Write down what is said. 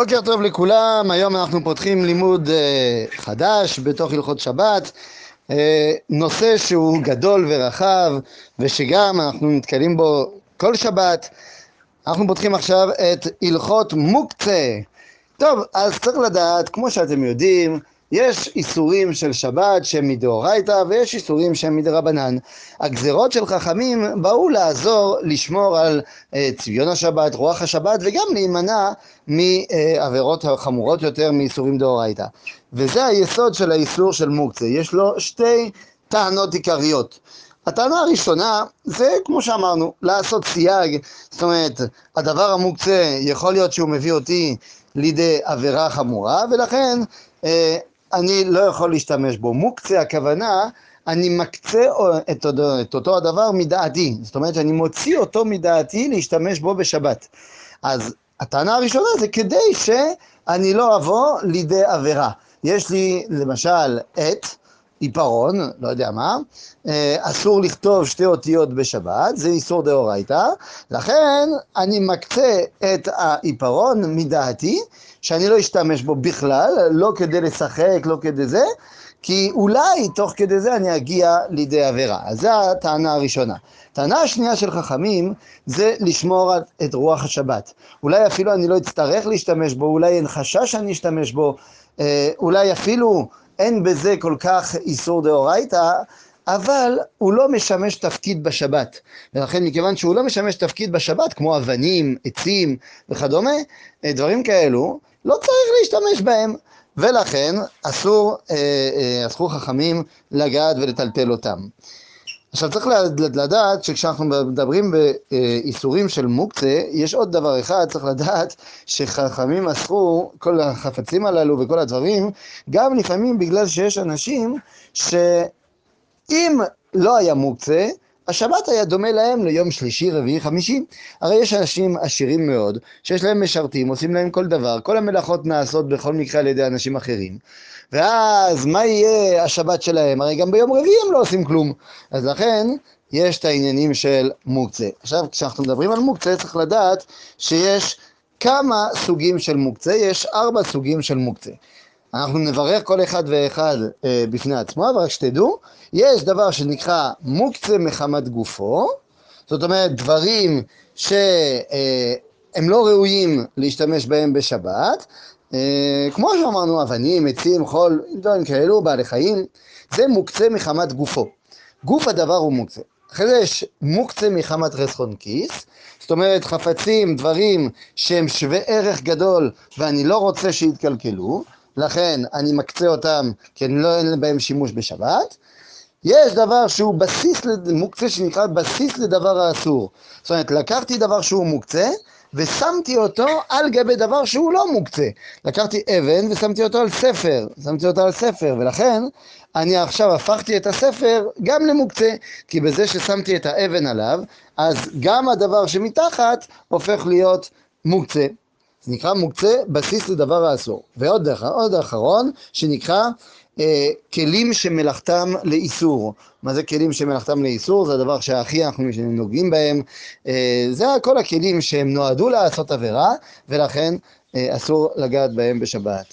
בוקר טוב לכולם, היום אנחנו פותחים לימוד uh, חדש בתוך הלכות שבת, uh, נושא שהוא גדול ורחב ושגם אנחנו נתקלים בו כל שבת. אנחנו פותחים עכשיו את הלכות מוקצה. טוב, אז צריך לדעת, כמו שאתם יודעים, יש איסורים של שבת שהם מדאורייתא ויש איסורים שהם מדרבנן. הגזרות של חכמים באו לעזור לשמור על אה, צביון השבת, רוח השבת וגם להימנע מעבירות חמורות יותר מאיסורים דאורייתא. וזה היסוד של האיסור של מוקצה. יש לו שתי טענות עיקריות. הטענה הראשונה זה, כמו שאמרנו, לעשות סייג, זאת אומרת, הדבר המוקצה יכול להיות שהוא מביא אותי לידי עבירה חמורה, ולכן אה, אני לא יכול להשתמש בו. מוקצה הכוונה, אני מקצה את, את אותו הדבר מדעתי, זאת אומרת שאני מוציא אותו מדעתי להשתמש בו בשבת. אז הטענה הראשונה זה כדי שאני לא אבוא לידי עבירה. יש לי למשל עט, עיפרון, לא יודע מה, אה, אסור לכתוב שתי אותיות בשבת, זה איסור דאורייתא, לכן אני מקצה את העיפרון מדעתי, שאני לא אשתמש בו בכלל, לא כדי לשחק, לא כדי זה, כי אולי תוך כדי זה אני אגיע לידי עבירה. אז זו הטענה הראשונה. הטענה השנייה של חכמים זה לשמור את רוח השבת. אולי אפילו אני לא אצטרך להשתמש בו, אולי אין חשש שאני אשתמש בו, אה, אולי אפילו אין בזה כל כך איסור דאורייתא, אבל הוא לא משמש תפקיד בשבת. ולכן מכיוון שהוא לא משמש תפקיד בשבת, כמו אבנים, עצים וכדומה, אה, דברים כאלו, לא צריך להשתמש בהם. ולכן אסור, אה, אה, אסור חכמים לגעת ולטלטל אותם. עכשיו צריך לדעת שכשאנחנו מדברים באיסורים של מוקצה, יש עוד דבר אחד, צריך לדעת שחכמים אסרו כל החפצים הללו וכל הדברים, גם לפעמים בגלל שיש אנשים שאם לא היה מוקצה, השבת היה דומה להם ליום שלישי, רביעי, חמישי. הרי יש אנשים עשירים מאוד, שיש להם משרתים, עושים להם כל דבר, כל המלאכות נעשות בכל מקרה על ידי אנשים אחרים. ואז מה יהיה השבת שלהם? הרי גם ביום רביעי הם לא עושים כלום. אז לכן, יש את העניינים של מוקצה. עכשיו, כשאנחנו מדברים על מוקצה, צריך לדעת שיש כמה סוגים של מוקצה, יש ארבע סוגים של מוקצה. אנחנו נברר כל אחד ואחד אה, בפני עצמו, אבל רק שתדעו, יש דבר שנקרא מוקצה מחמת גופו, זאת אומרת דברים שהם אה, לא ראויים להשתמש בהם בשבת, אה, כמו שאמרנו, אבנים, עצים, חול, דברים כאלו, בעלי חיים, זה מוקצה מחמת גופו. גוף הדבר הוא מוקצה. אחרי זה יש מוקצה מחמת חסכון כיס, זאת אומרת חפצים, דברים שהם שווה ערך גדול ואני לא רוצה שיתקלקלו, לכן אני מקצה אותם כי אני לא אין בהם שימוש בשבת. יש דבר שהוא בסיס, מוקצה שנקרא בסיס לדבר האסור. זאת אומרת, לקחתי דבר שהוא מוקצה, ושמתי אותו על גבי דבר שהוא לא מוקצה. לקחתי אבן ושמתי אותו על ספר, שמתי אותו על ספר, ולכן אני עכשיו הפכתי את הספר גם למוקצה, כי בזה ששמתי את האבן עליו, אז גם הדבר שמתחת הופך להיות מוקצה. זה נקרא מוקצה בסיס לדבר האסור. ועוד עוד אחרון, שנקרא אה, כלים שמלאכתם לאיסור. מה זה כלים שמלאכתם לאיסור? זה הדבר שהכי אנחנו נוגעים בהם. אה, זה כל הכלים שהם נועדו לעשות עבירה, ולכן אה, אסור לגעת בהם בשבת.